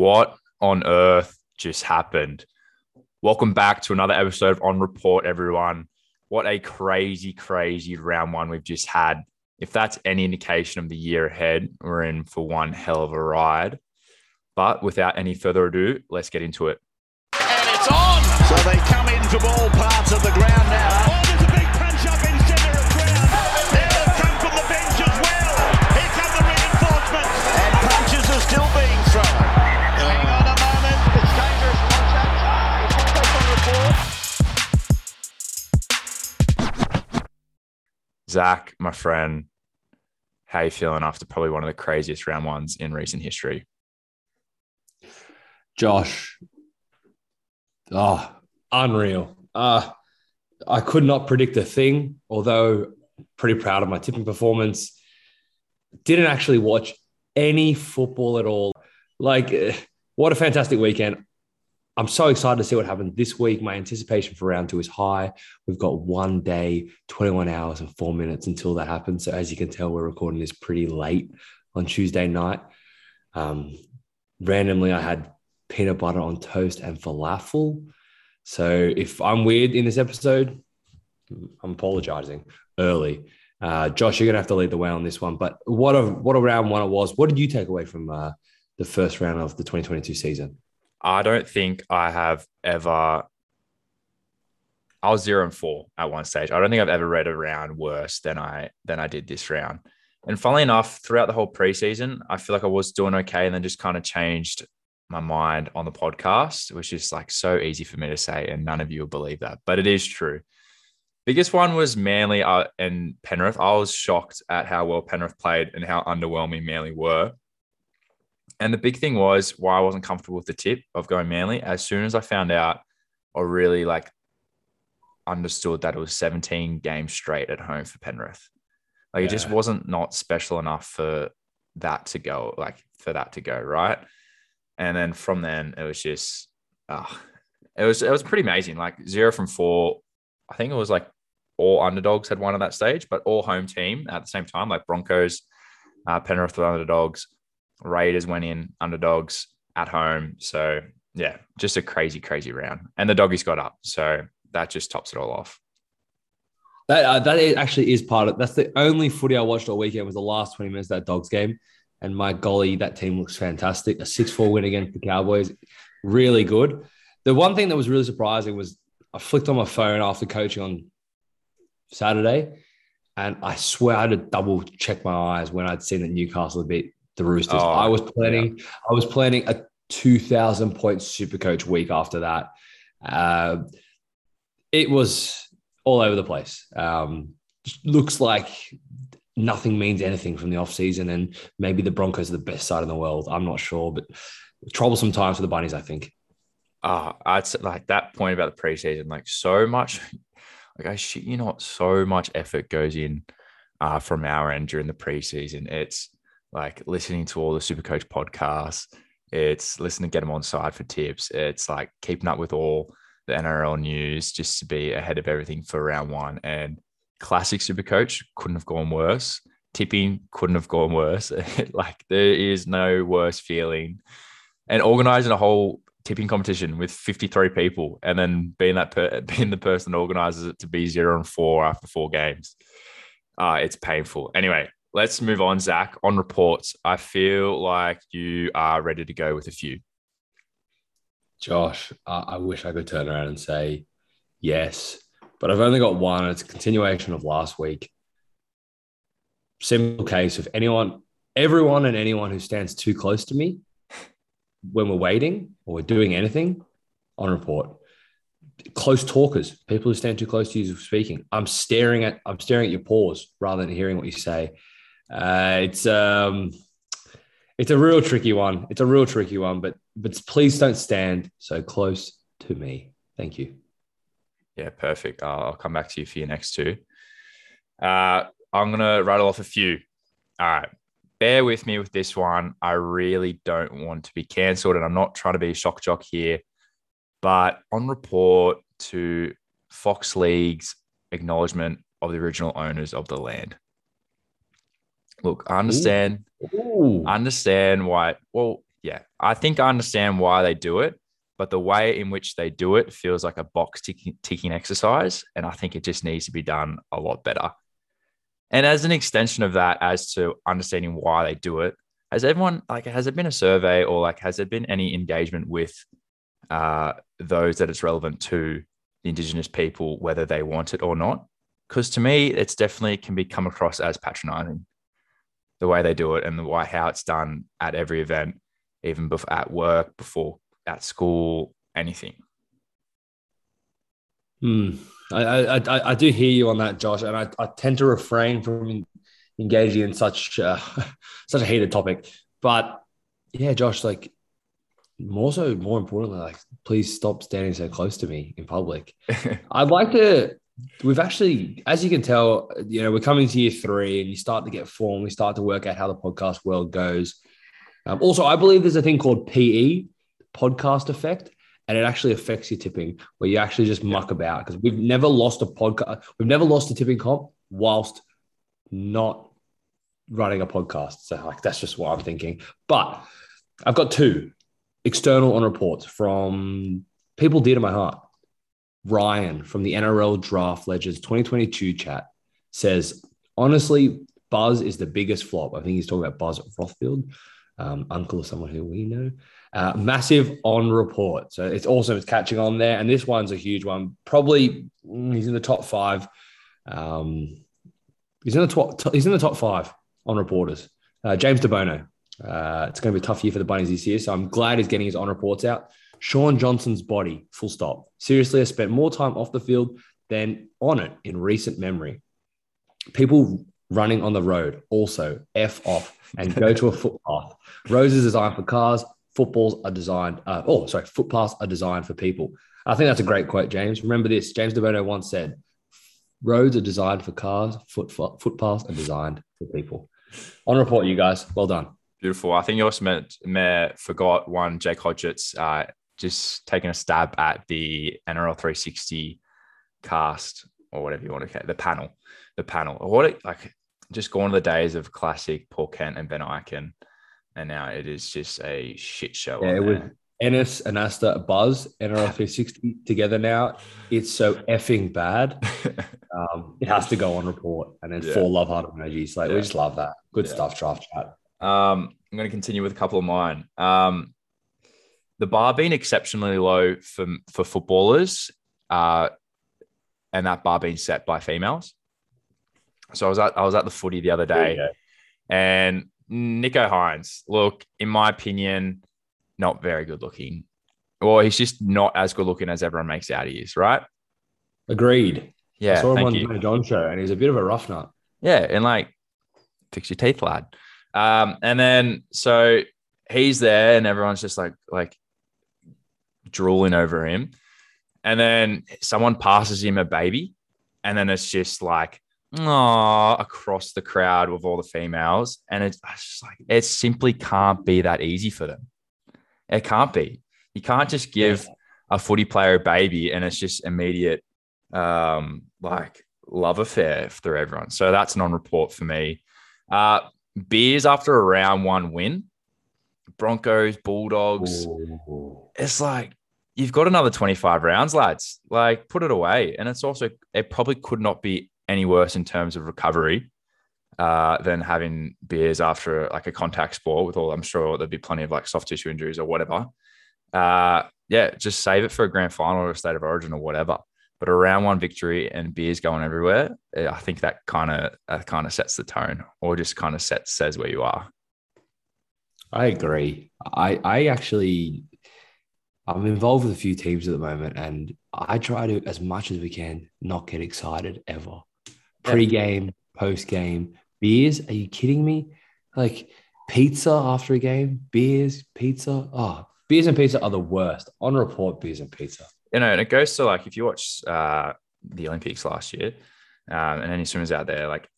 What on earth just happened? Welcome back to another episode of On Report, everyone. What a crazy, crazy round one we've just had. If that's any indication of the year ahead, we're in for one hell of a ride. But without any further ado, let's get into it. And it's on! So they come in from all parts of the ground Zach, my friend, how you feeling after probably one of the craziest round ones in recent history? Josh. Oh, unreal. Uh, I could not predict a thing, although pretty proud of my tipping performance. Didn't actually watch any football at all. Like, eh, what a fantastic weekend. I'm so excited to see what happens this week. My anticipation for round two is high. We've got one day, 21 hours, and four minutes until that happens. So, as you can tell, we're recording this pretty late on Tuesday night. Um, randomly, I had peanut butter on toast and falafel. So if I'm weird in this episode, I'm apologizing early. Uh, Josh, you're gonna have to lead the way on this one. But what a what a round one it was. What did you take away from uh, the first round of the 2022 season? I don't think I have ever. I was zero and four at one stage. I don't think I've ever read a round worse than I than I did this round. And funnily enough, throughout the whole preseason, I feel like I was doing okay, and then just kind of changed my mind on the podcast, which is like so easy for me to say, and none of you will believe that, but it is true. Biggest one was Manly uh, and Penrith. I was shocked at how well Penrith played and how underwhelming Manly were. And the big thing was why I wasn't comfortable with the tip of going Manly. As soon as I found out, or really like understood that it was 17 games straight at home for Penrith. Like it just wasn't not special enough for that to go, like for that to go right. And then from then it was just, ah, it was it was pretty amazing. Like zero from four. I think it was like all underdogs had won at that stage, but all home team at the same time, like Broncos, uh, Penrith were underdogs, Raiders went in underdogs at home. So yeah, just a crazy, crazy round. And the doggies got up. So that just tops it all off. That uh, that actually is part of. That's the only footy I watched all weekend was the last 20 minutes of that Dogs game. And my golly, that team looks fantastic. A 6-4 win against the Cowboys, really good. The one thing that was really surprising was I flicked on my phone after coaching on Saturday, and I swear I had to double check my eyes when I'd seen that Newcastle beat the Roosters. Oh, I was planning, I was planning a 2,000 point super coach week after that. Uh, it was all over the place. Um, looks like nothing means anything from the offseason, and maybe the Broncos are the best side in the world. I'm not sure, but troublesome times for the Bunnies, I think. Uh, I'd say like that point about the preseason, like so much, like I shit you not, so much effort goes in uh, from our end during the preseason. It's like listening to all the Supercoach podcasts. It's listening to get them on side for tips. It's like keeping up with all the NRL news just to be ahead of everything for round one. And classic Supercoach couldn't have gone worse. Tipping couldn't have gone worse. like there is no worse feeling. And organizing a whole tipping competition with 53 people and then being that per- being the person that organizes it to be zero and four after four games uh it's painful anyway let's move on zach on reports i feel like you are ready to go with a few Josh, I, I wish I could turn around and say yes, but I've only got one. It's a continuation of last week. Simple case of anyone, everyone, and anyone who stands too close to me when we're waiting or we're doing anything on report. Close talkers, people who stand too close to you speaking. I'm staring at, I'm staring at your paws rather than hearing what you say. Uh, it's um, it's a real tricky one. It's a real tricky one, but but please don't stand so close to me. Thank you. yeah perfect i'll come back to you for your next two uh i'm gonna rattle off a few all right bear with me with this one i really don't want to be cancelled and i'm not trying to be a shock jock here but on report to fox league's acknowledgement of the original owners of the land look i understand Ooh. I understand why. Well, yeah, I think I understand why they do it, but the way in which they do it feels like a box ticking, ticking exercise. And I think it just needs to be done a lot better. And as an extension of that, as to understanding why they do it, has everyone like has there been a survey or like has there been any engagement with uh, those that it's relevant to the indigenous people, whether they want it or not? Because to me, it's definitely can be come across as patronizing the way they do it and the way how it's done at every event, even before at work, before at school, anything. Hmm. I, I, I do hear you on that, Josh, and I, I tend to refrain from engaging in such uh, such a heated topic. But yeah, Josh, like more so, more importantly, like please stop standing so close to me in public. I'd like to. We've actually, as you can tell, you know, we're coming to year three, and you start to get form. We start to work out how the podcast world goes. Um, also, I believe there's a thing called PE, podcast effect, and it actually affects your tipping, where you actually just muck about because we've never lost a podcast, we've never lost a tipping comp whilst not running a podcast. So like that's just what I'm thinking. But I've got two external on reports from people dear to my heart. Ryan from the NRL Draft Legends 2022 chat says, honestly, Buzz is the biggest flop. I think he's talking about Buzz Rothfield, um, uncle of someone who we know. Uh, massive on report. So it's awesome. It's catching on there. And this one's a huge one. Probably mm, he's in the top five. Um, he's in the top. He's in the top five on reporters. Uh, James DeBono. Uh, it's going to be a tough year for the Bunnies this year, so I'm glad he's getting his on reports out. Shaun Johnson's body, full stop. Seriously, I spent more time off the field than on it in recent memory. People running on the road also F off and go to a footpath. Roads is designed for cars, footballs are designed, uh, oh, sorry, footpaths are designed for people. I think that's a great quote, James. Remember this James DeBono once said, Roads are designed for cars, foot, footpaths are designed for people. On report, you guys. Well done. Beautiful. I think you also meant Mayor forgot one, Jake Hodgetts, uh, just taking a stab at the NRL 360 cast or whatever you want to call it, the panel, the panel. Or what it, like just gone to the days of classic Paul Kent and Ben Ikin, and now it is just a shit show. Yeah, it was Ennis, Anasta, Buzz, NRL 360 together now. It's so effing bad. Um, it has to go on report and then yeah. four love heart emojis. Like yeah. we just love that. Good yeah. stuff, draft chat. Um, I'm going to continue with a couple of mine. Um, the bar being exceptionally low for for footballers, uh, and that bar being set by females. So I was at I was at the footy the other day, and Nicho Hynes, Look, in my opinion, not very good looking. Well, he's just not as good looking as everyone makes out he is, right? Agreed. Yeah. I saw him on the John show and he's a bit of a rough nut. Yeah. And like, fix your teeth, lad. Um, and then so he's there and everyone's just like, like drooling over him. And then someone passes him a baby. And then it's just like, oh, across the crowd with all the females. And it's, it's just like, it simply can't be that easy for them. It can't be. You can't just give yeah. a footy player a baby and it's just immediate, um, like love affair through everyone. So that's non report for me. Uh, beers after a round one win, Broncos, Bulldogs. Ooh. It's like you've got another 25 rounds, lads. Like put it away. And it's also, it probably could not be any worse in terms of recovery uh, than having beers after like a contact sport with all, I'm sure there'd be plenty of like soft tissue injuries or whatever. Uh, yeah, just save it for a grand final or a state of origin or whatever. But a round one victory and beers going everywhere, eh, I think that kind of kind of sets the tone, or just kind of sets says where you are. I agree. I I actually I'm involved with a few teams at the moment, and I try to as much as we can not get excited ever. Pre-game, post-game, Beers? Are you kidding me? Like pizza after a game, beers, pizza. Oh, beers and pizza are the worst. On report, beers and pizza. You know, and it goes to like if you watch uh, the Olympics last year, um, and any swimmers out there, like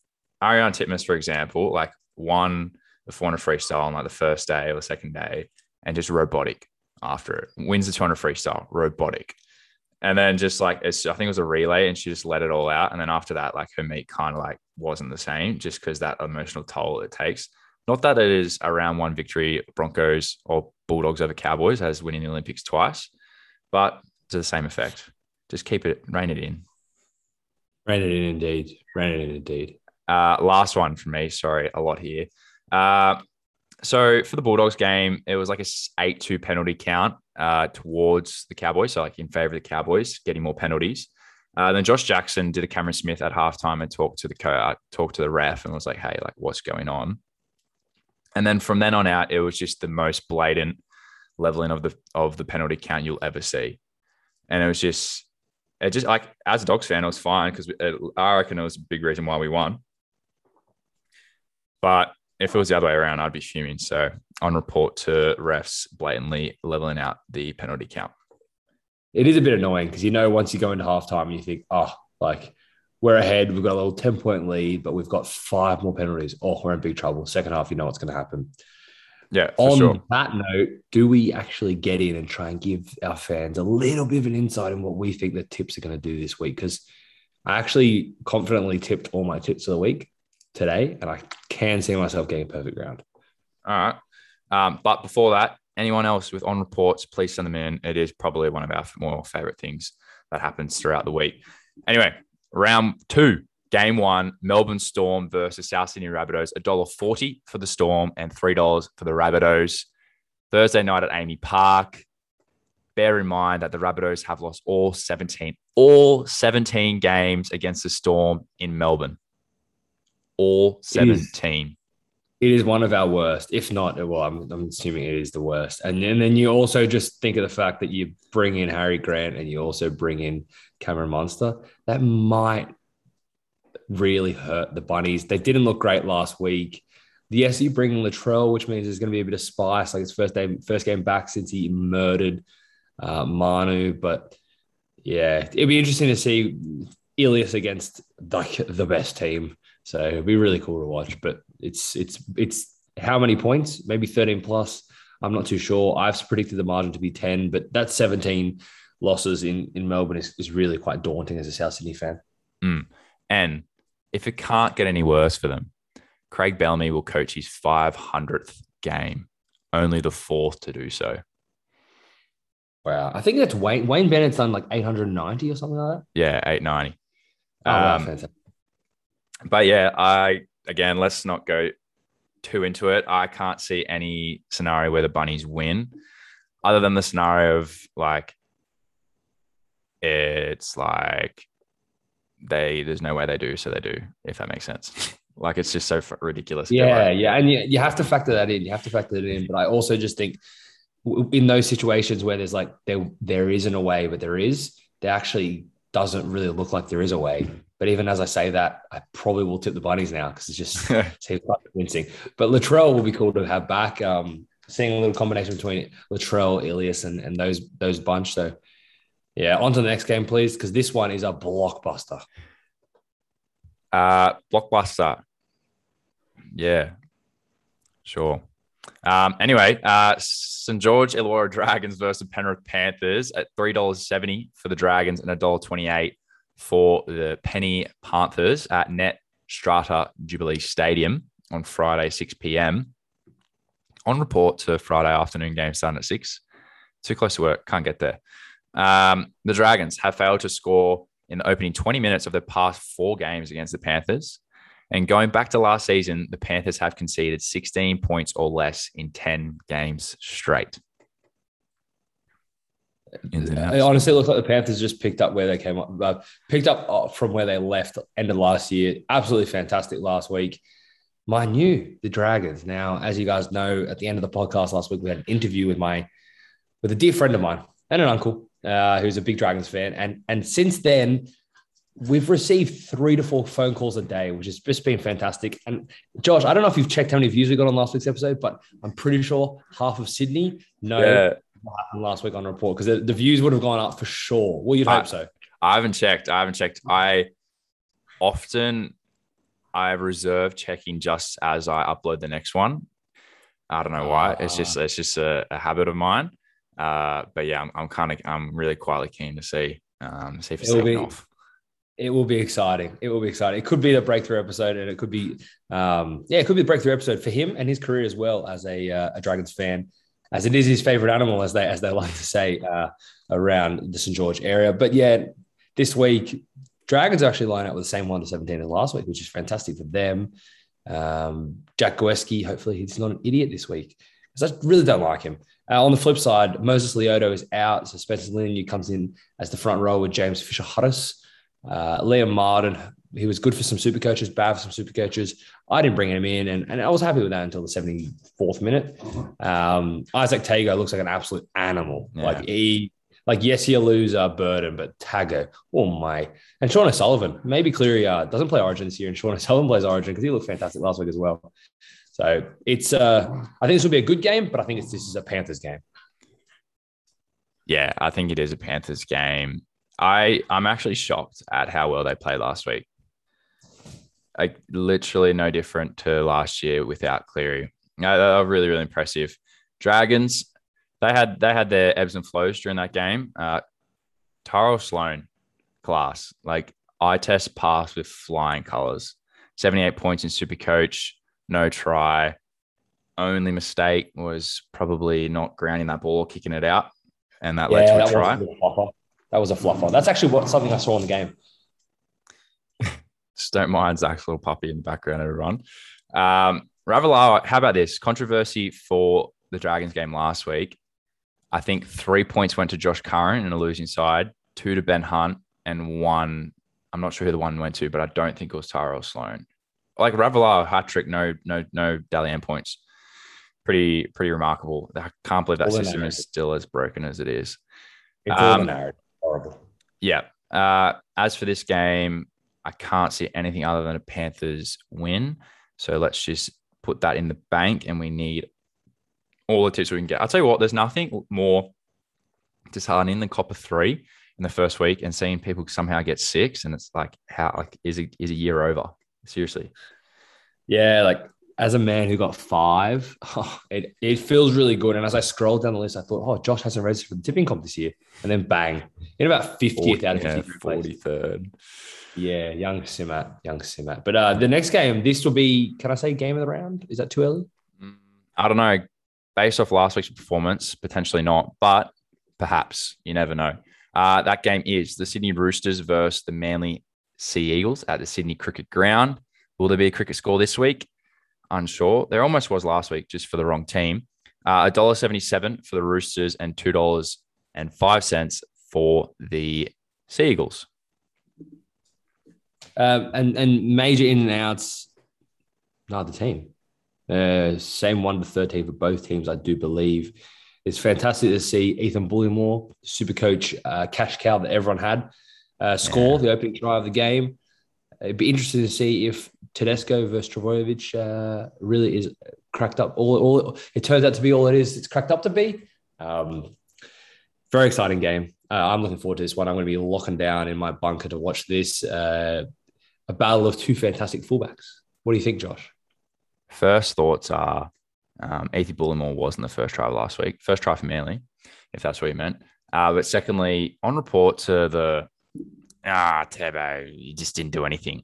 Ariarne Titmus, for example, like won the 400 freestyle on like the first day or the second day, and just robotic after it. Wins the 200 freestyle, robotic. And then just like it's, I think it was a relay, and she just let it all out. And then after that, like her meet kind of like wasn't the same, just because that emotional toll it takes. Not that it is a round one victory, Broncos or Bulldogs over Cowboys, as winning the Olympics twice, but to the same effect. Just keep it, rein it in. Rein it in indeed. Rein it in indeed. Uh, last one from me. Sorry, a lot here. Uh, so for the Bulldogs game, it was like a eight-two penalty count uh, towards the Cowboys, so like in favor of the Cowboys, getting more penalties. Uh, then Josh Jackson did a Cameron Smith at halftime and talked to the co- uh, talked to the ref and was like, "Hey, like, what's going on?" And then from then on out, it was just the most blatant leveling of the of the penalty count you'll ever see, and it was just it just like as a Dogs fan, it was fine because I reckon it was a big reason why we won. But if it was the other way around, I'd be fuming. So on report to refs blatantly leveling out the penalty count. It is a bit annoying because you know once you go into halftime and you think, oh, like we're ahead, we've got a little 10 point lead, but we've got five more penalties. Oh, we're in big trouble. Second half, you know what's going to happen. Yeah. On sure. that note, do we actually get in and try and give our fans a little bit of an insight in what we think the tips are going to do this week? Because I actually confidently tipped all my tips of the week today, and I can see myself getting perfect round. All right. Um, but before that, anyone else with on reports, please send them in. It is probably one of our more favorite things that happens throughout the week. Anyway, round two, game one, Melbourne Storm versus South Sydney Rabbitohs, $1.40 for the Storm and $3 for the Rabbitohs. Thursday night at AAMI Park. Bear in mind that the Rabbitohs have lost all 17, all 17 games against the Storm in Melbourne. All 17 it is one of our worst, if not, well, I'm, I'm, assuming it is the worst. And then, and then you also just think of the fact that you bring in Harry Grant and you also bring in Cameron Munster. That might really hurt the Bunnies. They didn't look great last week. Yes, you bring in Latrell, which means there's going to be a bit of spice, like his first day, first game back since he murdered uh, Manu. But yeah, it'd be interesting to see Ilias against like the best team. So it'd be really cool to watch. But it's it's it's how many points? Maybe 13 plus. I'm not too sure. I've predicted the margin to be 10, but that 17 losses in, in Melbourne is, is really quite daunting as a South Sydney fan. Mm. And if it can't get any worse for them, Craig Bellamy will coach his 500th game, only the fourth to do so. Wow. I think that's Wayne. Wayne Bennett's done like 890 or something like that. Yeah, 890. Oh, wow, Um, fantastic. But yeah, I again, let's not go too into it. I can't see any scenario where the bunnies win, other than the scenario of like it's like they there's no way they do, so they do. If that makes sense. like it's just so f- ridiculous. Yeah, like- yeah, and you, you have to factor that in. You have to factor it in. Mm-hmm. But I also just think in those situations where there's like there there isn't a way, but there is, they actually doesn't really look like there is a way. But even as I say that, I probably will tip the bunnies now because it's just seems quite convincing. But Latrell will be cool to have back. Um, seeing a little combination between Latrell, Ilias, and, and those those bunch. So yeah, on to the next game, please, because this one is a blockbuster. Uh, blockbuster. Yeah, sure. Um, anyway, uh, St. George Illawarra Dragons versus Penrith Panthers at three dollars seventy for the Dragons and a twenty eight for the Penny Panthers at Net Strata Jubilee Stadium on Friday six p.m. On report to Friday afternoon game starting at six. Too close to work, can't get there. Um, the Dragons have failed to score in the opening 20 minutes of their past four games against the Panthers. And going back to last season, the Panthers have conceded 16 points or less in 10 games straight. It honestly looks like the Panthers just picked up where they came up, uh, picked up uh, from where they left end of last year. Absolutely fantastic last week. Mind you, the Dragons. Now, as you guys know, at the end of the podcast last week, we had an interview with my with a dear friend of mine and an uncle uh, who's a big Dragons fan, and and since then. We've received three to four phone calls a day, which has just been fantastic. And Josh, I don't know if you've checked how many views we got on last week's episode, but I'm pretty sure half of Sydney know Yeah, what happened last week on report because the, the views would have gone up for sure. Well, you'd I- hope so. I haven't checked. I haven't checked. I often I reserve checking just as I upload the next one. I don't know why. It's just it's just a, a habit of mine. Uh, but yeah, I'm, I'm kind of I'm really quietly keen to see um, see if it's be- off. It will be exciting. It will be exciting. It could be the breakthrough episode, and it could be, um, yeah, it could be the breakthrough episode for him and his career as well as a, uh, a Dragons fan, as it is his favorite animal, as they as they like to say uh, around the St George area. But yeah, this week Dragons actually line up with the same one to seventeen as last week, which is fantastic for them. Um, Jack Gosiewski, hopefully he's not an idiot this week because I really don't like him. Uh, on the flip side, Moses Leota is out, so Spencer Leniu comes in as the front row with James Fisher Harris. Uh, Liam Martin, he was good for some super coaches, bad for some super coaches. I didn't bring him in, and, and I was happy with that until the 74th minute. Um, Izack Tago looks like an absolute animal. Yeah. Like he, like yes, you lose uh, Burton, but Tago, oh my! And Sean O'Sullivan, maybe Cleary uh, doesn't play Origin this year, and Sean O'Sullivan plays Origin because he looked fantastic last week as well. So it's, uh, I think this will be a good game, but I think it's, this is a Panthers game. Yeah, I think it is a Panthers game. I I'm actually shocked at how well they played last week. Like literally no different to last year without Cleary. No, they were really really impressive. Dragons, they had they had their ebbs and flows during that game. Uh, Tyrell Sloan, class like eye test passed with flying colors. Seventy eight points in Super Coach, no try. Only mistake was probably not grounding that ball or kicking it out, and that led to a that try. Was a fluffer. That was a fluffer. That's actually what something I saw in the game. Just don't mind Zach's little puppy in the background, everyone. Um, Ravalawa, how about this? Controversy for the Dragons game last week. I think three points went to Josh Curran in a losing side, two to Ben Hunt, and one, I'm not sure who the one went to, but I don't think it was Tyrell Sloan. Like Ravalawa, hat trick, no, no, no Dally M points. Pretty, pretty remarkable. I can't believe that All system is still as broken as it is. It's all Um, the narrative. Horrible. Yeah. Uh, as for this game, I can't see anything other than a Panthers win. So let's just put that in the bank and we need all the tips we can get. I'll tell you what, there's nothing more disheartening than copper three in the first week and seeing people somehow get six. And it's like, how like is a, is a year over? Seriously. Yeah, like as a man who got five, oh, it, it feels really good. And as I scrolled down the list, I thought, oh, Josh hasn't registered for the tipping comp this year. And then bang, in about 50th out of yeah, 43rd. Yeah, young Simat, young Simat. But uh, the next game, this will be, can I say game of the round? Is that too early? Mm, I don't know. Based off last week's performance, potentially not, but perhaps you never know. Uh, that game is the Sydney Roosters versus the Manly Sea Eagles at the Sydney Cricket Ground. Will there be a cricket score this week? Unsure. There almost was last week, just for the wrong team. Uh, $1.77 for the Roosters and $2.05 for the Sea Eagles. Um, and and major in and outs, neither team. Uh, same one to thirteen for both teams, I do believe. It's fantastic to see Ethan Bullemor, super coach, uh, cash cow that everyone had, uh, score the opening try of the game. It'd be interesting to see if Tedesco versus Trbojevic uh, really is cracked up. All, all it turns out to be all it is. It's cracked up to be. Um, very exciting game. Uh, I'm looking forward to this one. I'm going to be locking down in my bunker to watch this. Uh, a battle of two fantastic fullbacks. What do you think, Josh? First thoughts are um, Ethan Bullemor wasn't the first try last week. First try for Manly, if that's what you meant. Uh, but secondly, on report to the ah Tebo, he just didn't do anything.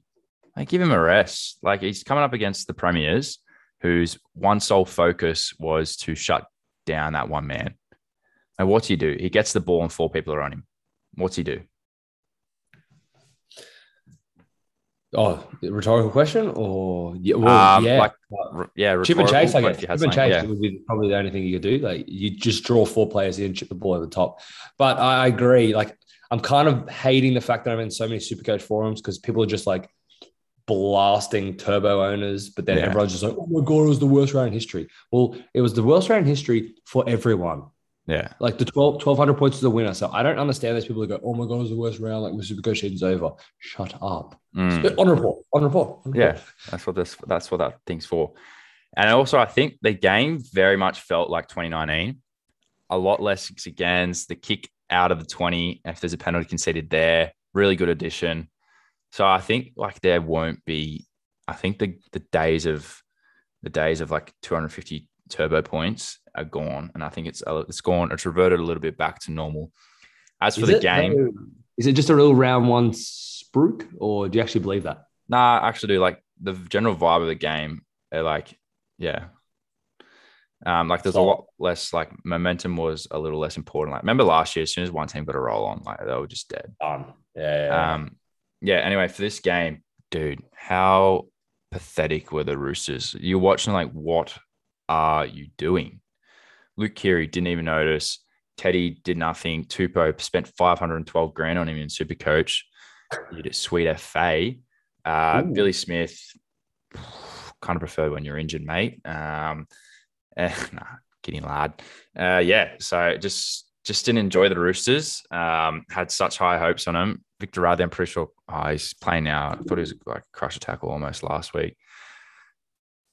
Like give him a rest. Like he's coming up against the premiers, whose one sole focus was to shut down that one man. And what's he do? He gets the ball and four people are on him. What's he do? Oh, rhetorical question or yeah, well, Um, yeah, like, R- Yeah, chip and chase. I guess chip and chase yeah. would be probably the only thing you could do. Like you just draw four players in, chip the ball over the top. But I agree. Like I'm kind of hating the fact that I'm in so many Supercoach forums because people are just like blasting turbo owners, but then Yeah. everyone's just like, "Oh my god, it was the worst round in history." Well, it was the worst round in history for everyone. Yeah. Like the 12, 1200 points is the winner. So I don't understand those people who go, oh my God, it was the worst round. Like, my super season's over. Shut up. Mm. On report. On report. on report. Yeah, that's what this that's what that thing's for. And also, I think the game very much felt like 2019. A lot less against the kick out of the 20. If there's a penalty conceded there, really good addition. So I think like there won't be. I think the the days of the days of like 250 turbo points are gone, and I think it's uh, it's gone. It's reverted a little bit back to normal. As for Is the it, game, is it just a real round one spruik, or do you actually believe that? Nah, I actually do like the general vibe of the game. They're like, yeah. Um, like there's a lot less like momentum was a little less important. Like remember last year, as soon as one team got a roll on, like they were just dead. Yeah. yeah. Um, yeah. Anyway, for this game, dude, how pathetic were the Roosters? You're watching like, what are you doing? Luke Keary didn't even notice. Teddy did nothing. Tupo spent 512 grand on him in Super Coach. You did a sweet FA. Uh, Ooh. Billy Smith, kind of prefer when you're injured, mate. Um, eh, nah, kidding, lad. Uh, yeah, so just just didn't enjoy the Roosters. Um, had such high hopes on him. Victor Radley, I'm pretty sure oh, he's playing now. I thought he was like a crush a tackle almost last week.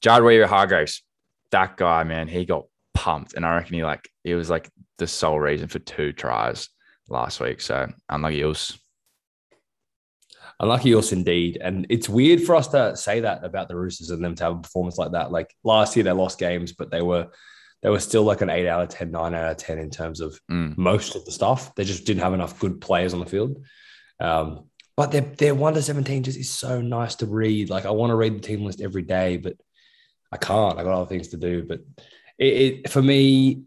Jared Waerea-Hargreaves, that guy, man, he got pumped, and I reckon he like he was like the sole reason for two tries last week. So unlucky Eels. Unlucky us indeed. And it's weird for us to say that about the Roosters and them to have a performance like that. Like last year they lost games, but they were they were still like an eight out of 10, nine out of 10 in terms of Mm. most of the stuff. They just didn't have enough good players on the field. Um, but their their one to seventeen just is so nice to read. Like I want to read the team list every day, but I can't. I got other things to do. But it, it for me,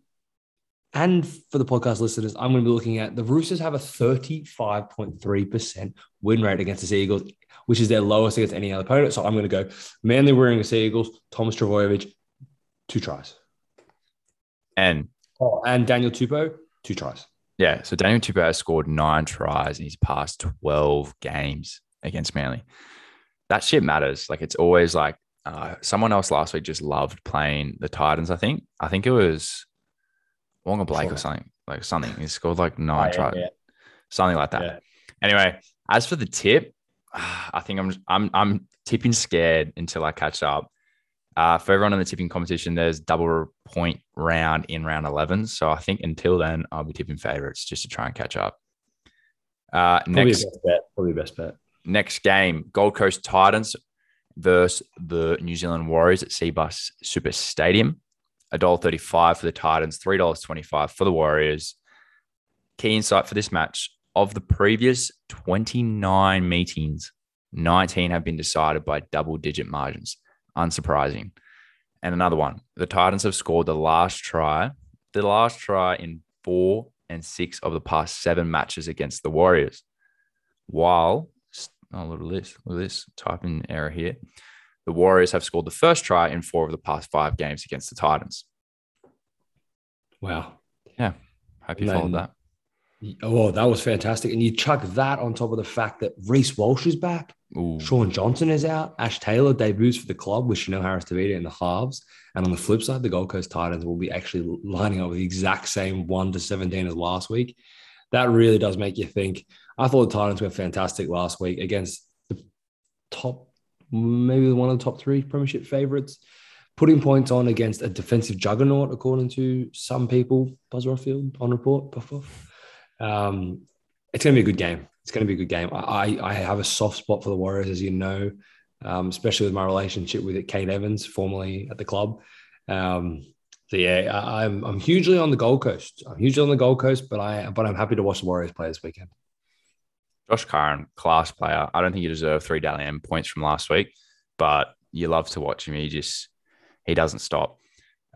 and for the podcast listeners, I'm going to be looking at the Roosters have a 35.3% win rate against the Sea Eagles, which is their lowest against any other opponent. So I'm going to go Manly wearing the Sea Eagles, Thomas Trbojevic, two tries. And Oh, and Daniel Tupou, two tries. Yeah, so Daniel Tupou has scored nine tries in his past 12 games against Manly. That shit matters. Like it's always like uh, someone else last week just loved playing the Titans, I think. I think it was Wonga Blake Sure. or something. Like something. He scored like nine Oh, yeah, tries. yeah. Something like that. Yeah. Anyway, as for the tip, I think I'm I'm I'm tipping scared until I catch up. Uh, for everyone in the tipping competition, there's double point round in round 11. So I think until then, I'll be tipping favorites just to try and catch up. Uh, Probably next best bet. Probably best bet. next game, Gold Coast Titans versus the New Zealand Warriors at Cbus Super Stadium. $1.35 for the Titans, $3.25 for the Warriors. Key insight for this match of the previous 29 meetings, 19 have been decided by double digit margins. Unsurprising. And another one the Titans have scored the last try, the last try in four and six of the past seven matches against the Warriors. While Oh, look at this. Look at this typing error here. The Warriors have scored the first try in four of the past five games against the Titans. Wow. Yeah. Hope you followed that. Oh, that was fantastic. And you chuck that on top of the fact that Reece Walsh is back, Ooh. Shaun Johnson is out, Ash Taylor debuts for the club with Chanel Harris Tavita in the halves. And on the flip side, the Gold Coast Titans will be actually lining up with the exact same 1 to 17 as last week. That really does make you think. I thought the Titans were fantastic last week against the top, maybe one of the top three Premiership favorites. Putting points on against a defensive juggernaut, according to some people, Buzz Rothfield on report. Puff, puff. Um, it's going to be a good game. It's going to be a good game. I, I have a soft spot for the Warriors, as you know, um, especially with my relationship with Kate Evans, formerly at the club. Um, so yeah, I, I'm I'm hugely on the Gold Coast. I'm hugely on the Gold Coast, but I but I'm happy to watch the Warriors play this weekend. Josh Curran, class player. I don't think he deserved three Dally M points from last week, but you love to watch him. He just he doesn't stop.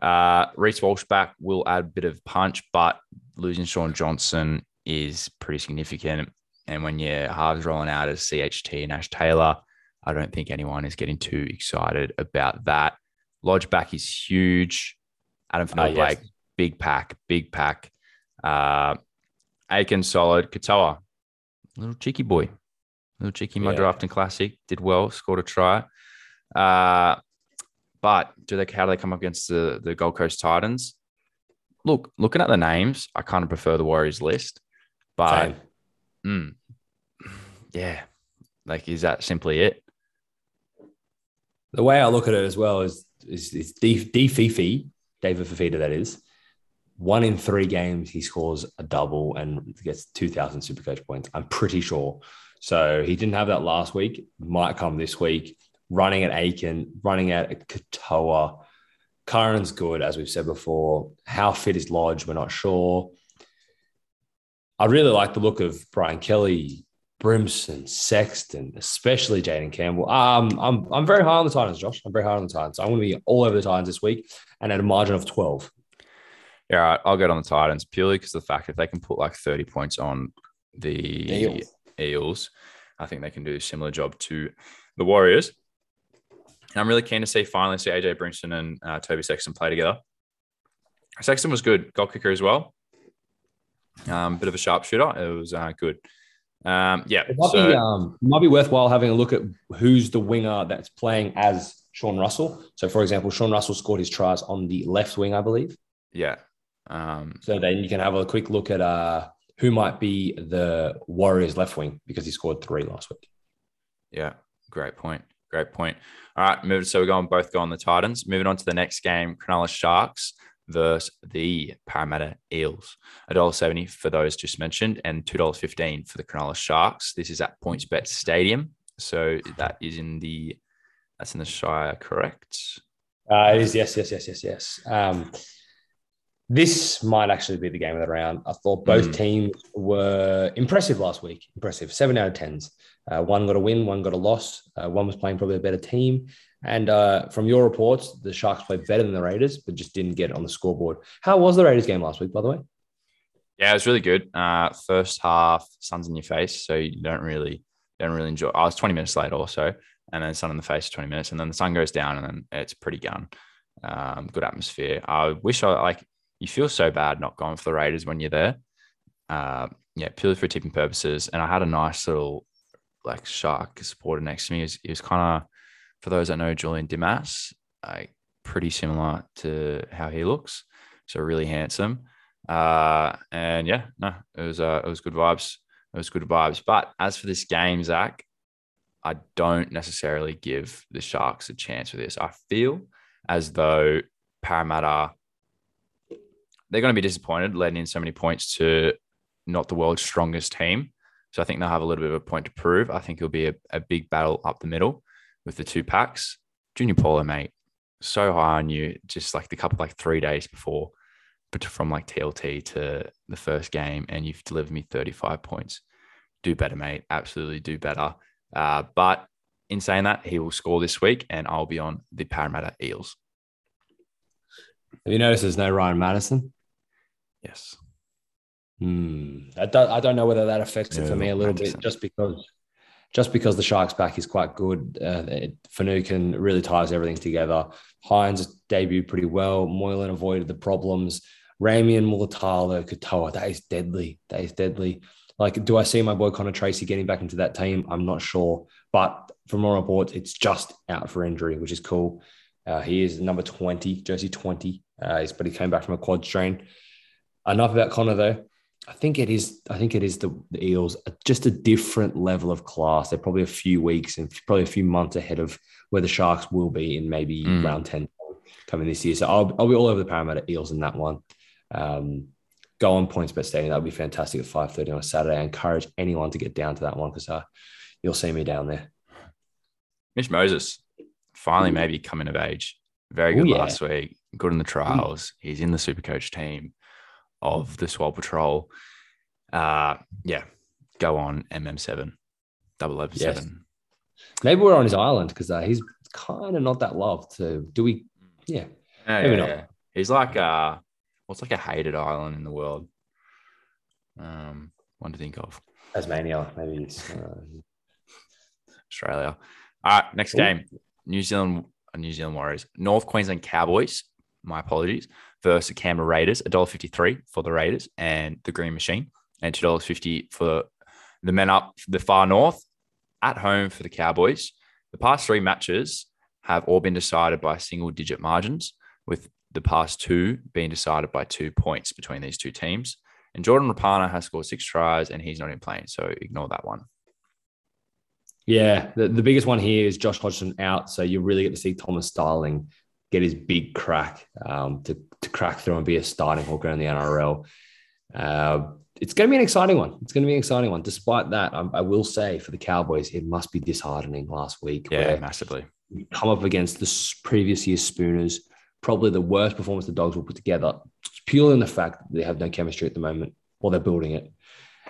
Uh, Reece Walsh back will add a bit of punch, but losing Shaun Johnson is pretty significant. And when your halves rolling out as CHT and Ash Taylor, I don't think anyone is getting too excited about that. Lodge back is huge. Adam Ah, yes. Blake, big pack, big pack. Uh, Aiken solid. Katoa, little cheeky boy, little cheeky my Yeah. drafting classic, did well, scored a try. Uh, but do they how do they come up against the, the Gold Coast Titans? Look, looking at the names, I kind of prefer the Warriors list, but mm, yeah, like is that simply it? The way I look at it as well is is, is D, D Fifi, David Fifita, that is one in three games he scores a double and gets 2000 super coach points i'm pretty sure. So he didn't have that last week might come this week. Running at aiken running at katoa. Curran's good as we've said before. How fit is lodge? We're not sure. I really like the look of brian kelly brimson sexton especially jayden campbell. Um, I'm, I'm very high on the titans josh. I'm very high on the titans. I'm going to be all over the titans this week and at a margin of 12 all right, I'll get on the Titans purely because the fact if they can put like 30 points on the Eels. Eels, I think they can do a similar job to the Warriors. And I'm really keen to see finally see AJ Brimson and uh, Toby Sexton play together. Sexton was good, goal kicker as well. Um, bit of a sharpshooter. It was uh, good. Um, yeah, it might, so, be, um, might be worthwhile having a look at who's the winger that's playing as Sean Russell. So, for example, Sean Russell scored his tries on the left wing, I believe. Yeah, um, So then you can have a quick look at uh, who might be the Warriors left wing because he scored three last week. Yeah, great point. Great point. All right, moving. So we're going both go on the Titans. Moving on to the next game, Cronulla Sharks versus the Parramatta Eels. $1.70 for those just mentioned, and $2.15 for the Cronulla Sharks. This is at PointsBet Stadium. So that is in the that's in the Shire, correct? Uh, it is yes, yes, yes, yes, yes. Um, this might actually be the game of the round. I thought both Mm. teams were impressive last week. Impressive, seven out of tens. Uh, one got a win, one got a loss. Uh, one was playing probably a better team. And uh, from your reports, the Sharks played better than the Raiders, but just didn't get it on the scoreboard. How was the Raiders game last week, by the way? Yeah, it was really good. Uh, first half, sun's in your face, so you don't really don't really enjoy. I was 20 minutes late also, and then sun in the face 20 minutes, and then the sun goes down, and then it's pretty gun. Um, good atmosphere. I wish I like. You feel so bad not going for the Raiders when you're there. Uh, yeah, purely for tipping purposes. And I had a nice little like shark supporter next to me. He was, was kind of, for those that know Julian Dimas, like pretty similar to how he looks. So really handsome. Uh, and yeah, no, it was uh, it was good vibes. It was good vibes. But as for this game, Zach, I don't necessarily give the Sharks a chance for this. I feel as though Parramatta they're going to be disappointed letting in so many points to not the world's strongest team. So I think they'll have a little bit of a point to prove. I think it'll be a, a big battle up the middle with the two packs. Junior Paulo, mate, so high on you just like the couple like three days before, but from like TLT to the first game, and you've delivered me 35 points. Do better, mate. Absolutely do better. Uh, but in saying that, he will score this week, and I'll be on the Parramatta Eels. Have you noticed there's no Ryan Matterson? Yes. Hmm. I don't, I don't know whether that affects it for me a little bit, 100%. just because, just because the Sharks back is quite good. Uh, it, Finucane really ties everything together. Hynes debuted pretty well. Moylan avoided the problems. Ramian Mulitalo, Katoa, that is deadly. That is deadly. Like, do I see my boy Connor Tracey getting back into that team? I'm not sure. But from all reports, it's just out for injury, which is cool. Uh, he is number 20, jersey 20. Uh, he's, but he came back from a quad strain. Enough about Connor, though. I think it is. I think it is the, the Eels, just a different level of class. They're probably a few weeks and probably a few months ahead of where the Sharks will be in maybe Mm. round ten coming this year. So I'll, I'll be all over the Parramatta Eels in that one. Um, go on points bet stadium. That would be fantastic at five thirty on a Saturday. I encourage anyone to get down to that one because uh, you'll see me down there. Mitch Moses finally maybe coming of age. Very Ooh, good yeah. last week. Good in the trials. He's in the super coach team of the Swell Patrol. Uh, yeah, go on MM7, double eleven Yes. seven. Maybe we're on his island because uh, he's kind of not that loved. So do we? Yeah. Yeah, Maybe yeah, not. yeah. He's like uh, what's like a hated island in the world? Um, one to think of. Tasmania, maybe it's uh, Australia. All right, next Ooh. game. New Zealand, uh, New Zealand Warriors, North Queensland Cowboys. My apologies. Versus Canberra Raiders, $1.53 for the Raiders and the Green Machine, and $2.50 for the men up the far north at home for the Cowboys. The past three matches have all been decided by single digit margins, with the past two being decided by two points between these two teams. And Jordan Rapana has scored six tries and he's not in playing, so ignore that one. Yeah, the, the biggest one here is Josh Hodgson out. So you really get to see Thomas Starling get his big crack um, to, to crack through and be a starting hooker in the NRL. Uh, it's going to be an exciting one. It's going to be an exciting one. Despite that, I, I will say for the Cowboys, it must be disheartening last week. Yeah, massively. come up against the previous year's Spooners, probably the worst performance the Dogs will put together, purely in the fact that they have no chemistry at the moment while they're building it.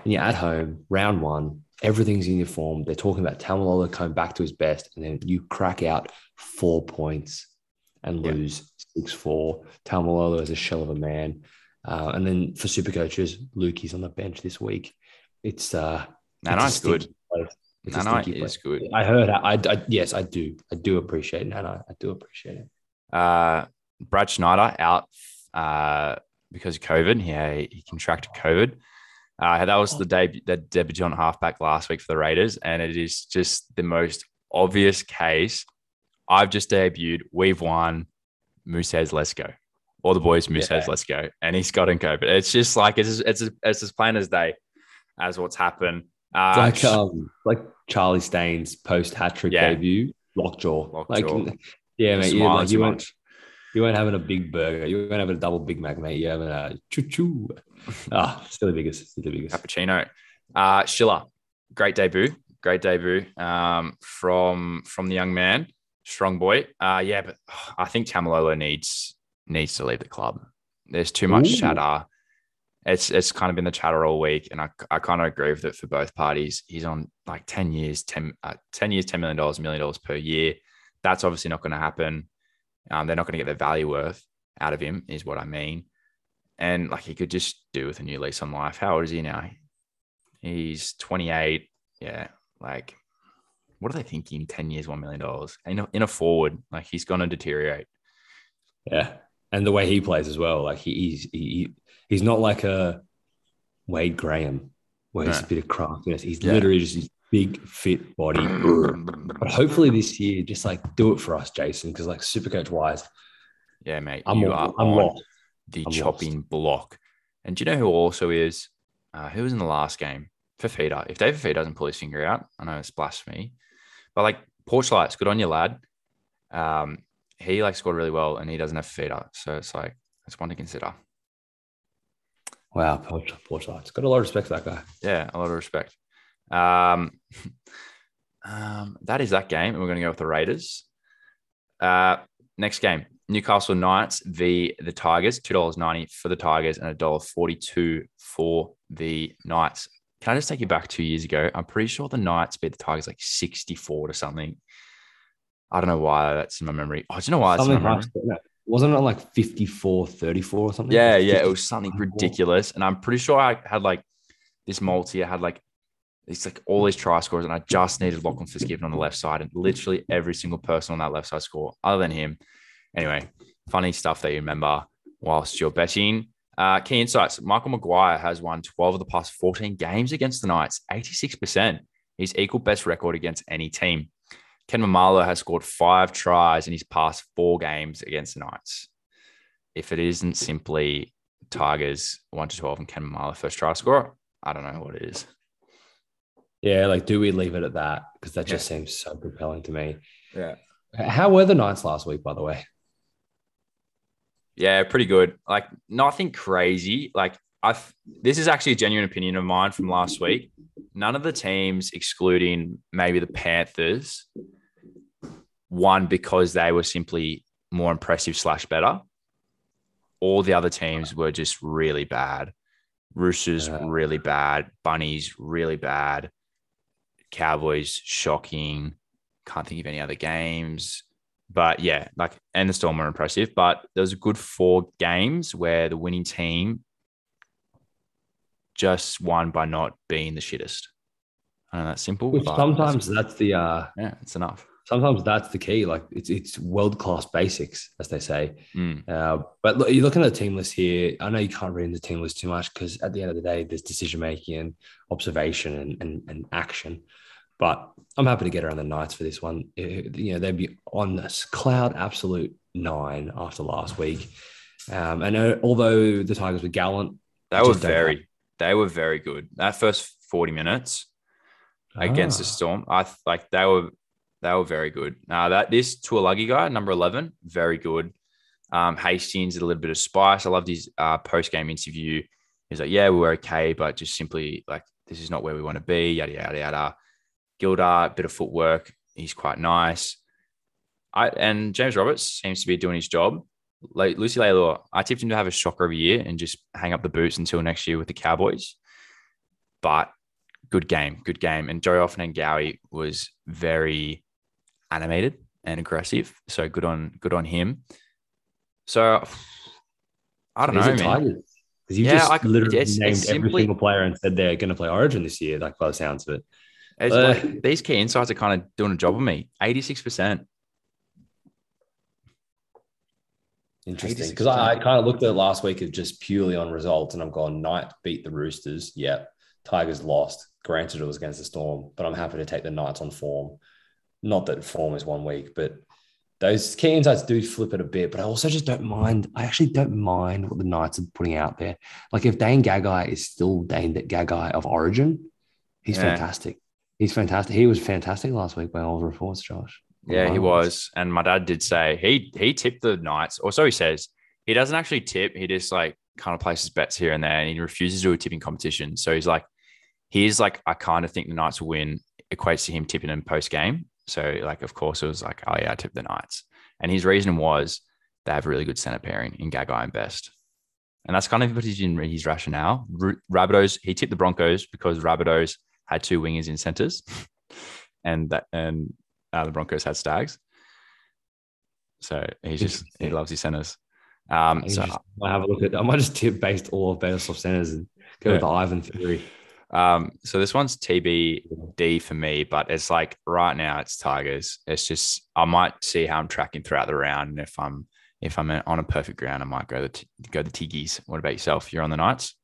And you're at home, round one, everything's in your form. They're talking about Taumalolo coming back to his best, and then you crack out four points and Yeah. lose six four. Taumalolo is a shell of a man. Uh, and then for super coaches, Lukey's on the bench this week. It's uh, Nanai's good. It's Nanai is good. I heard. I, I yes, I do. I do appreciate Nana. I do appreciate it. Uh, Brad Schneider out uh, because of COVID. Yeah, he, he contracted COVID. Uh, that was the debut, the debutant halfback last week for the Raiders, and it is just the most obvious case. I've just debuted. We've won. Moose says, "Let's go." All the boys, Moose Yeah. says, "Let's go," and he's got in COVID. It's just like it's it's it's as plain as day as what's happened. Uh, like um, like Charlie Staines post hat trick Yeah. debut, lockjaw. Lockjaw. Like, yeah, mate. You, like, you weren't much. you weren't having a big burger. You weren't having a double Big Mac, mate. You're having a choo choo. Ah, still the biggest. Still the biggest. cappuccino. Uh, Schiller, great debut, great debut um, from from the young man, strong boy. Uh, yeah, but I think Taumalolo needs needs to leave the club. There's too much Ooh. chatter. It's it's kind of been the chatter all week, and I, I kind of agree with it for both parties. He's on like ten years, 10, uh, 10 years, ten million dollars, million dollars per year. That's obviously not going to happen. Um, they're not going to get their value worth out of him, is what I mean. And like he could just do with a new lease on life. How old is he now? He's 28. Yeah. Like, what are they thinking? 10 years, $1 million in a, in a forward. Like, he's going to deteriorate. Yeah, and the way he plays as well. Like he, he's he, he's not like a Wade Graham where he's No. a bit of craftiness. He's Yeah. literally just his big fit body. but hopefully this year, just like do it for us, Jason, because like super coach wise, yeah, mate. I'm you all- are I'm on lost. the I'm chopping block. And do you know who also is? Uh, who was in the last game? Fifita. If David Fifita doesn't pull his finger out, I know it's blasphemy, but like Porchlight's good on your lad. Um, he like scored really well, and he doesn't have Fifita, so it's like it's one to consider. Wow, Porch, Porchlight's got a lot of respect for that guy. Yeah, a lot of respect. Um, um, that is that game, and we're going to go with the Raiders. Uh, next game, Newcastle Knights v the Tigers. Two dollars ninety for the Tigers and a dollar forty-two for the Knights. Can I just take you back two years ago? I'm pretty sure the Knights beat the Tigers like sixty-four to something. I don't know why that's in my memory. Oh, do you know why that's in Something my memory? like, wasn't it like 54 34 or something? Yeah, yeah, it was something ridiculous. And I'm pretty sure I had like this multi. I had like it's like all these try scores, and I just needed Lachlan Fitzgibbon on the left side, and literally every single person on that left side score, other than him. Anyway, funny stuff that you remember whilst you're betting. Uh, key insights: Michael Maguire has won 12 of the past 14 games against the Knights, 86%. He's equal best record against any team. Ken Maumalo has scored five tries in his past four games against the Knights. If it isn't simply Tigers 1 to 12 and Ken Maumalo first try scorer, I don't know what it is. Yeah, like do we leave it at that? Because that Yeah. just seems so compelling to me. Yeah. How were the Knights last week, by the way? Yeah, pretty good. Like nothing crazy. Like I, this is actually a genuine opinion of mine from last week. None of the teams, excluding maybe the Panthers, won because they were simply more impressive slash better. All the other teams were just really bad. Roosters Yeah. really bad. Bunnies really bad. Cowboys shocking. Can't think of any other games. But yeah, like and the Storm were impressive. But there was a good four games where the winning team just won by not being the shittest. I know that's simple. Which but sometimes that's the uh yeah, it's enough. sometimes that's the key. Like it's it's world class basics, as they say. Mm. Uh, but look, you're looking at the team list here. I know you can't read the team list too much because at the end of the day, there's decision making and observation and, and, and action. But I'm happy to get around the Knights for this one. Eh, You know, they'd be on this cloud absolute nine after last week. Um, and uh, although the Tigers were gallant, They were very, they were very good. That first 40 minutes against the Ah. Storm, I like they were they were very good. Now that this Tuilagi guy, number 11, very good. Um, Hastings did a little bit of spice. I loved his uh, post game interview. He's like, yeah, we were okay, but just simply like this is not where we want to be. Yada yada yada. Gildar, bit of footwork. He's quite nice. I and James Roberts seems to be doing his job. Like Lucy Leilua, I tipped him to have a shocker of a year and just hang up the boots until next year with the Cowboys. But good game, good game. And Joey Ofahengaue was very animated and aggressive. So good on good on him. So I don't Is know, man. Because you Yeah, just I- literally it's- it's named simply- every single player and said they're going to play Origin this year, like by the sounds of it. It's Uh, like, these key insights are kind of doing a job of me. 86%. Interesting. Because I, I kind of looked at it last week of just purely on results, and I've gone Knight beat the Roosters. Yeah. Tigers lost. Granted, it was against the Storm, but I'm happy to take the Knights on form. Not that form is one week, but those key insights do flip it a bit. But I also just don't mind. I actually don't mind what the Knights are putting out there. Like if Dane Gagai is still Dane Gagai of Origin, he's Yeah. fantastic. He's fantastic. He was fantastic last week by all reports, Josh. Yeah, he was. And my dad did say he he tipped the Knights, or so he says. He doesn't actually tip. He just like kind of places bets here and there, and he refuses to do a tipping competition. So he's like, he's like, I kind of think the Knights will win. Equates to him tipping in post game. So like, of course, it was like, oh yeah, I tipped the Knights. And his reason was they have a really good center pairing in Gagai and Best. And that's kind of what he's in his rationale. Rabbitohs, he tipped the Broncos because Rabbitohs had two wingers in centers, and that and uh, the Broncos had Staggs. So he's just he loves his centers. Um, I so might have a look at. I might just tip based all of Baylor centers and go with the Ivan theory. um, so this one's TBD for me, but it's like right now it's Tigers. It's just I might see how I'm tracking throughout the round, and if I'm if I'm on a perfect ground, I might go the t- go the Tiggies. What about yourself? You're on the Knights.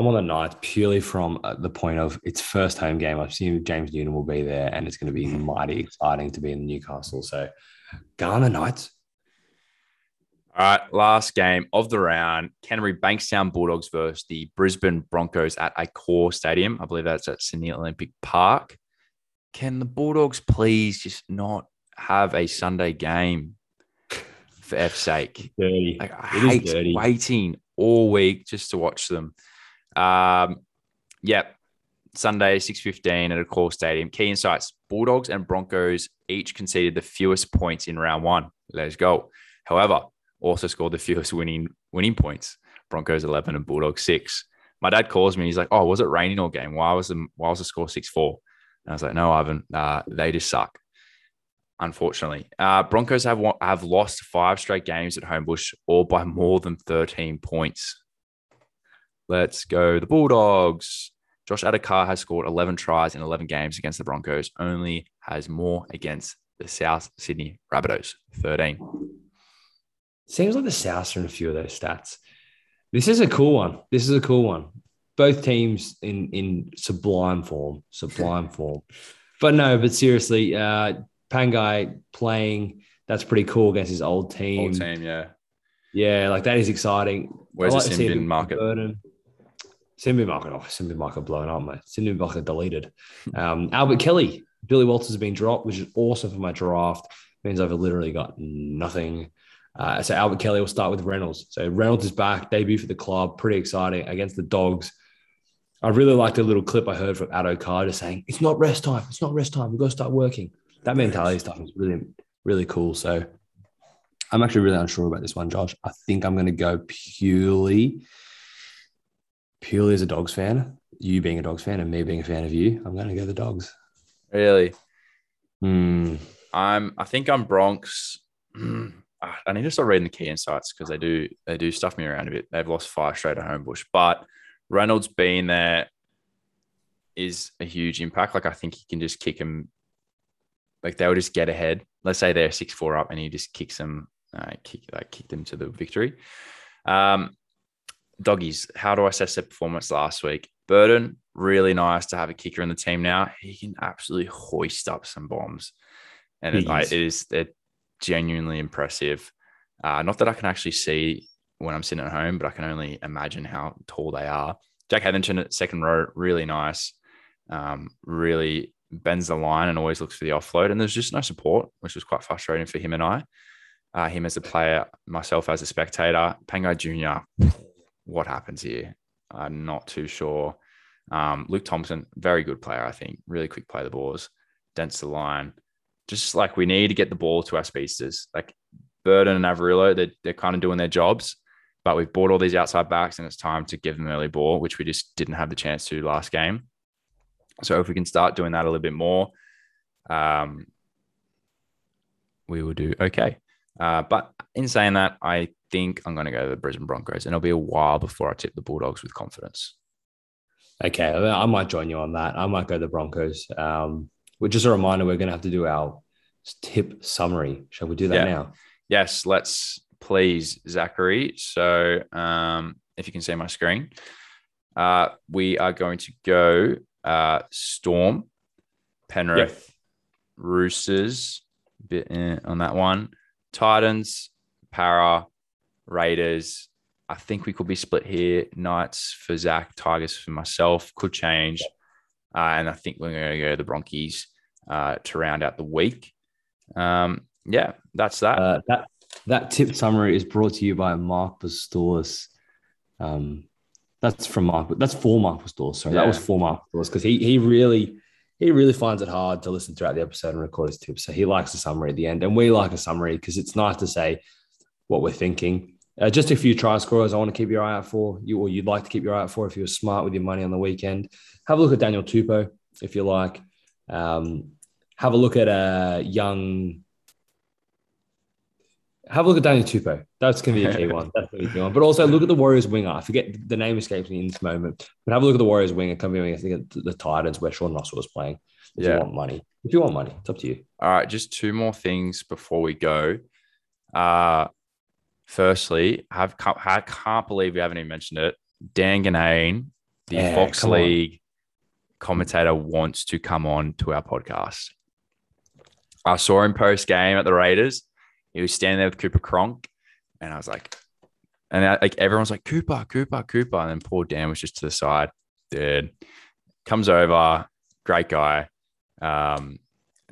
I'm on the Knights purely from uh, the point of it's first home game. I've seen James Newton will be there, and it's going to be mighty exciting to be in Newcastle. So, the Knights. All right, last game of the round: Canterbury Bankstown Bulldogs versus the Brisbane Broncos at Accor Stadium. I believe that's at Sydney Olympic Park. Can the Bulldogs please just not have a Sunday game for F's sake? Dirty. Like, I It is hate dirty. waiting all week just to watch them. Um, yep. Sunday, 6.15 at Accor stadium. Key insights. Bulldogs and Broncos each conceded the fewest points in round one. Let's go. However, also scored the fewest winning winning points. Broncos 11 and Bulldogs 6. My dad calls me. He's like, oh, was it raining all game? Why was the, why was the score 6-4? And I was like, no, Ivan, uh, they just suck unfortunately. Uh, Broncos have have lost five straight games at Homebush, all by more than 13 points. Let's go. The Bulldogs. Josh Addo-Carr has scored 11 tries in 11 games against the Broncos, only has more against the South Sydney Rabbitohs, 13. Seems like the Souths are in a few of those stats. This is a cool one. This is a cool one. Both teams in in sublime form, sublime form. But no, but seriously, uh, Pangai playing that's pretty cool against his old team. Whole team, yeah. Yeah, like that is exciting. Where's I the like to Simbin market? Burton. Simbin market. Oh, Simbin market blown up, mate. Simbin market deleted. Um, Albert Kelly, Billy Walters has been dropped, which is awesome for my draft. Means I've literally got nothing. Uh, so Albert Kelly will start with Reynolds. So Reynolds is back, debut for the club. Pretty exciting against the Dogs. I really liked a little clip I heard from Addo Carr just saying, it's not rest time. It's not rest time. We've got to start working. That mentality stuff is really, really cool. So I'm actually really unsure about this one, Josh. I think I'm going to go purely, purely as a Dogs fan. You being a Dogs fan and me being a fan of you, I'm going to go the Dogs. Really? Hmm. I'm I think I'm Bronx. Ah, I need to start reading the key insights because they do they do stuff me around a bit. They've lost five straight at Homebush, but Reynolds being there is a huge impact. Like I think he can just kick him. Like they'll just get ahead. Let's say they're six four up, and he just kicks them, uh, kick like kick them to the victory. Um, doggies, how do I assess their performance last week? Burton, really nice to have a kicker in the team now. He can absolutely hoist up some bombs, and it, like, it is they're genuinely impressive. Uh, not that I can actually see when I'm sitting at home, but I can only imagine how tall they are. Jack Hetherington at second row, really nice. Um, really bends the line and always looks for the offload. And there's just no support, which was quite frustrating for him and I. Uh, him as a player, myself as a spectator. Pango Jr., what happens here? I'm not too sure. Um, Luke Thompson, very good player, I think. Really quick play the balls, dents the line. Just like we need to get the ball to our speedsters. Like Burton and Averillo, they're, they're kind of doing their jobs, but we've bought all these outside backs and it's time to give them early ball, which we just didn't have the chance to last game. So if we can start doing that a little bit more, um, we will do okay. Uh, but in saying that, I think I'm going to go to the Brisbane Broncos, and it'll be a while before I tip the Bulldogs with confidence. Okay, I might join you on that. I might go the Broncos. Um, which is a reminder, we're going to have to do our tip summary. Shall we do that Yeah. now? Yes, let's please, Zachary. So um, if you can see my screen, uh, we are going to go uh, Storm, Penrith, Roosters, bit eh, on that one, Titans, Para, Raiders. I think we could be split here. Knights for Zach, Tigers for myself. Could change. Uh, and I think we're going to go the Bronchies uh, to round out the week. Um, yeah, that's that. Uh, that that tip summary is brought to you by Mark Pistorius. Um, that's from Mark. That's for Mark Pistorius. Sorry, that was for Mark Pistorius because he he really he really finds it hard to listen throughout the episode and record his tips. So he likes a summary at the end, and we like a summary because it's nice to say what we're thinking. Uh, just a few try scorers I want to keep your eye out for you, or you'd like to keep your eye out for if you're smart with your money on the weekend. Have a look at Daniel Tupou if you like. Um, have a look at a young have a look at Daniel Tupou. That's going to be a key one. That's going to be a key one. But also look at the Warriors winger. I forget the name escapes me in this moment. But have a look at the Warriors winger coming in. I think at the Titans where Sean Russell was playing. If Yeah. you want money, if you want money, it's up to you. All right, just two more things before we go. Uh, firstly, have I can't believe we haven't even mentioned it. Dan Ginnane, the Yeah, Fox come on. League commentator, wants to come on to our podcast. I saw him post game at the Raiders. He was standing there with Cooper Cronk, and I was like, and I, like everyone's like Cooper, Cooper, Cooper, and then poor Dan was just to the side. Dude comes over, great guy. Um,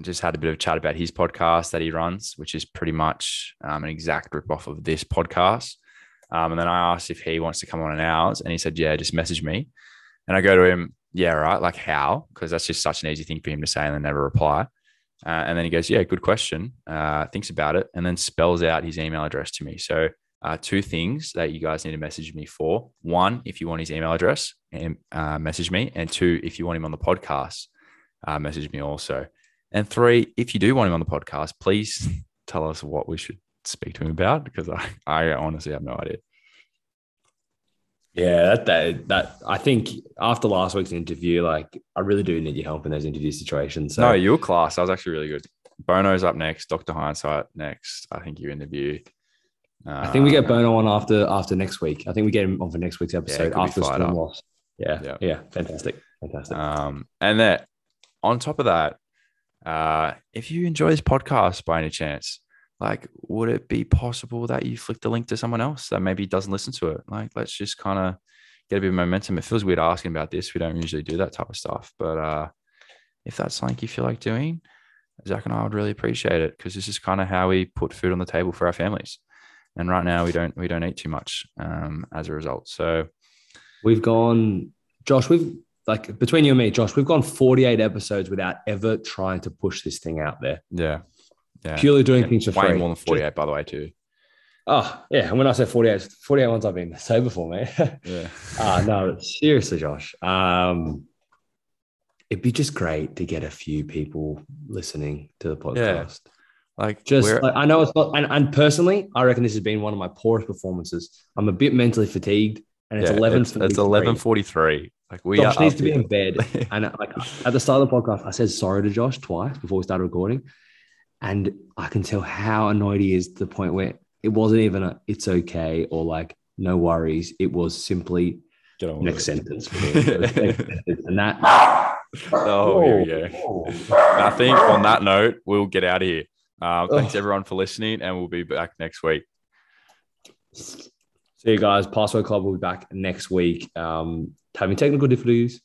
just had a bit of a chat about his podcast that he runs, which is pretty much um, an exact rip off of this podcast. Um, and then I asked if he wants to come on an ours, and he said, "Yeah, just message me." And I go to him, "Yeah, right. Like how? Because that's just such an easy thing for him to say and then never reply." Uh, and then he goes, "Yeah, good question." Uh, thinks about it, and then spells out his email address to me. So uh, two things that you guys need to message me for: one, if you want his email address, and uh, message me, and two, if you want him on the podcast, uh, message me also. And three, if you do want him on the podcast, please tell us what we should speak to him about because I, I honestly have no idea. Yeah, that, that that I think after last week's interview, like I really do need your help in those interview situations. So no, you were class. I was actually really good. Bono's up next. Dr. Hindsight next. I think you interview. Uh, I think we get Bono on after after next week. I think we get him on for next week's episode be after the storm up. loss. Yeah, Yeah. yeah, fantastic, fantastic. Um, and that on top of that, uh, if you enjoy this podcast by any chance, like, would it be possible that you flick the link to someone else that maybe doesn't listen to it? Like, let's just kind of get a bit of momentum. It feels weird asking about this. We don't usually do that type of stuff, but uh, if that's something you feel like doing, Zach and I would really appreciate it because this is kind of how we put food on the table for our families. And right now, we don't we don't eat too much um, as a result. So We've gone, Josh. We've like between you and me, Josh. We've gone 48 episodes without ever trying to push this thing out there. yeah, yeah, Purely doing And things for way free. more than forty eight, by the way, too. Oh yeah, and when I say 48, 48 ones I've been sober for, mate. Yeah. Ah, no, seriously, Josh. Um, it'd be just great to get a few people listening to the podcast. Like Just like, I know it's not, and, and personally, I reckon this has been one of my poorest performances. I'm a bit mentally fatigued, and it's yeah, 11. It's, it's eleven forty three. Like we Josh are needs to be in bed. And uh, like at the start of the podcast, I said sorry to Josh twice before we started recording, and I can tell how annoyed he is to the point where it wasn't even a "it's okay" or like "no worries." It was simply next sentence, for me. It was next sentence. and that. Oh, here we go. I think on that note, we'll get out of here. Um, thanks everyone for listening, and we'll be back next week. See you guys. Password Club will be back next week. Um, having technical difficulties,